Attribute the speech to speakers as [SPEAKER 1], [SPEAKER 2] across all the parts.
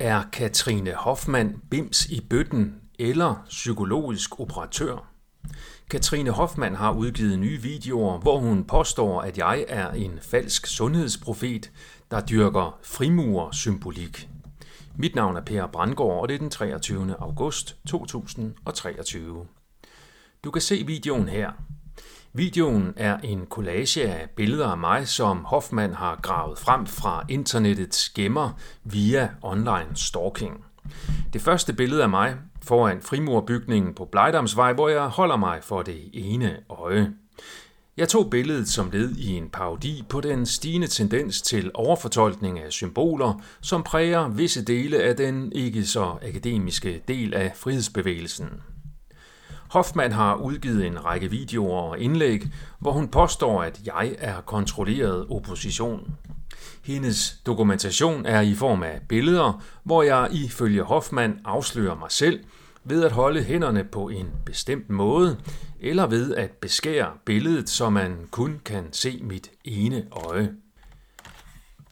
[SPEAKER 1] Er Katrine Hoffmann bims i bøtten eller psykologisk operatør? Katrine Hoffmann har udgivet nye videoer, hvor hun påstår, at jeg er en falsk sundhedsprofet, der dyrker frimurer-symbolik. Mit navn er Per Brandgaard, og det er den 23. august 2023. Du kan se videoen her. Videoen er en collage af billeder af mig, som Hoffmann har gravet frem fra internettets gemmer via online stalking. Det første billede af mig foran frimurbygningen på Blejdamsvej, hvor jeg holder mig for det ene øje. Jeg tog billedet som led i en parodi på den stigende tendens til overfortolkning af symboler, som præger visse dele af den ikke så akademiske del af frihedsbevægelsen. Hoffmann har udgivet en række videoer og indlæg, hvor hun påstår, at jeg er kontrolleret opposition. Hendes dokumentation er i form af billeder, hvor jeg ifølge Hoffmann afslører mig selv ved at holde hænderne på en bestemt måde, eller ved at beskære billedet, så man kun kan se mit ene øje.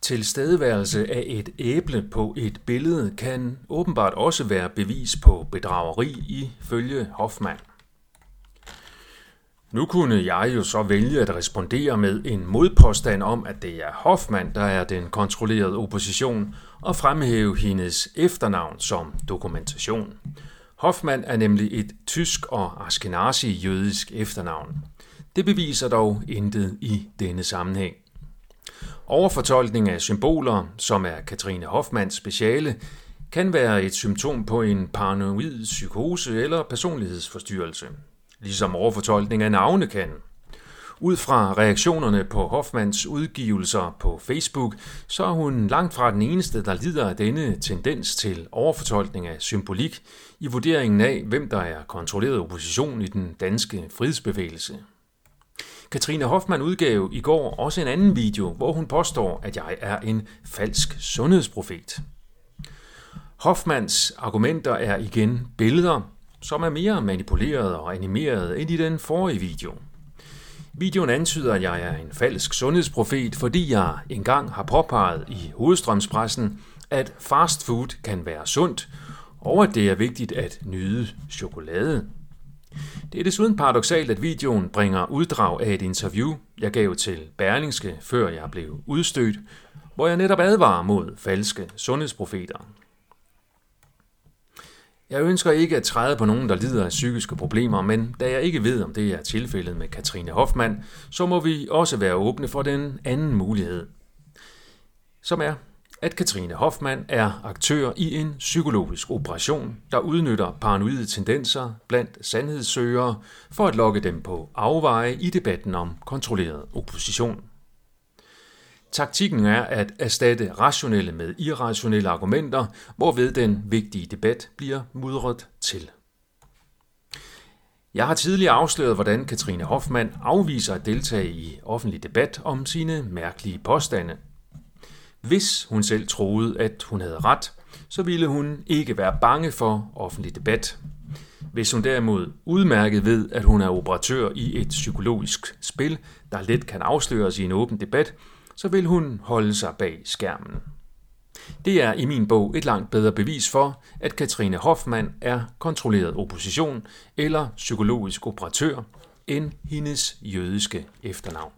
[SPEAKER 1] Tilstedeværelse af et æble på et billede kan åbenbart også være bevis på bedrageri ifølge Hoffmann. Nu kunne jeg jo så vælge at respondere med en modpåstand om, at det er Hoffmann, der er den kontrollerede opposition, og fremhæve hendes efternavn som dokumentation. Hoffmann er nemlig et tysk og askenazi-jødisk efternavn. Det beviser dog intet i denne sammenhæng. Overfortolkning af symboler, som er Katrine Hoffmanns speciale, kan være et symptom på en paranoid psykose eller personlighedsforstyrrelse, ligesom overfortolkning af navne kan. Ud fra reaktionerne på Hoffmans udgivelser på Facebook, så er hun langt fra den eneste, der lider af denne tendens til overfortolkning af symbolik i vurderingen af, hvem der er kontrolleret opposition i den danske frihedsbevægelse. Katrine Hoffmann udgav i går også en anden video, hvor hun påstår, at jeg er en falsk sundhedsprofet. Hoffmans argumenter er igen billeder, som er mere manipuleret og animeret end i den forrige video. Videoen antyder, at jeg er en falsk sundhedsprofet, fordi jeg engang har påpeget i hovedstrømspressen, at fast food kan være sundt, og at det er vigtigt at nyde chokolade. Det er desuden paradoxalt, at videoen bringer uddrag af et interview, jeg gav til Berlingske, før jeg blev udstødt, hvor jeg netop advarer mod falske sundhedsprofeter. Jeg ønsker ikke at træde på nogen, der lider af psykiske problemer, men da jeg ikke ved, om det er tilfældet med Katrine Hoffmann, så må vi også være åbne for den anden mulighed, som er, at Katrine Hoffmann er aktør i en psykologisk operation, der udnytter paranoide tendenser blandt sandhedssøgere for at lokke dem på afveje i debatten om kontrolleret opposition. Taktikken er at erstatte rationelle med irrationelle argumenter, hvorved den vigtige debat bliver mudret til. Jeg har tidligere afsløret, hvordan Katrine Hoffmann afviser at deltage i offentlig debat om sine mærkelige påstande. Hvis hun selv troede, at hun havde ret, så ville hun ikke være bange for offentlig debat. Hvis hun derimod udmærket ved, at hun er operatør i et psykologisk spil, der let kan afsløres i en åben debat, så vil hun holde sig bag skærmen. Det er i min bog et langt bedre bevis for, at Katrine Hoffmann er kontrolleret opposition eller psykologisk operatør end hendes jødiske efternavn.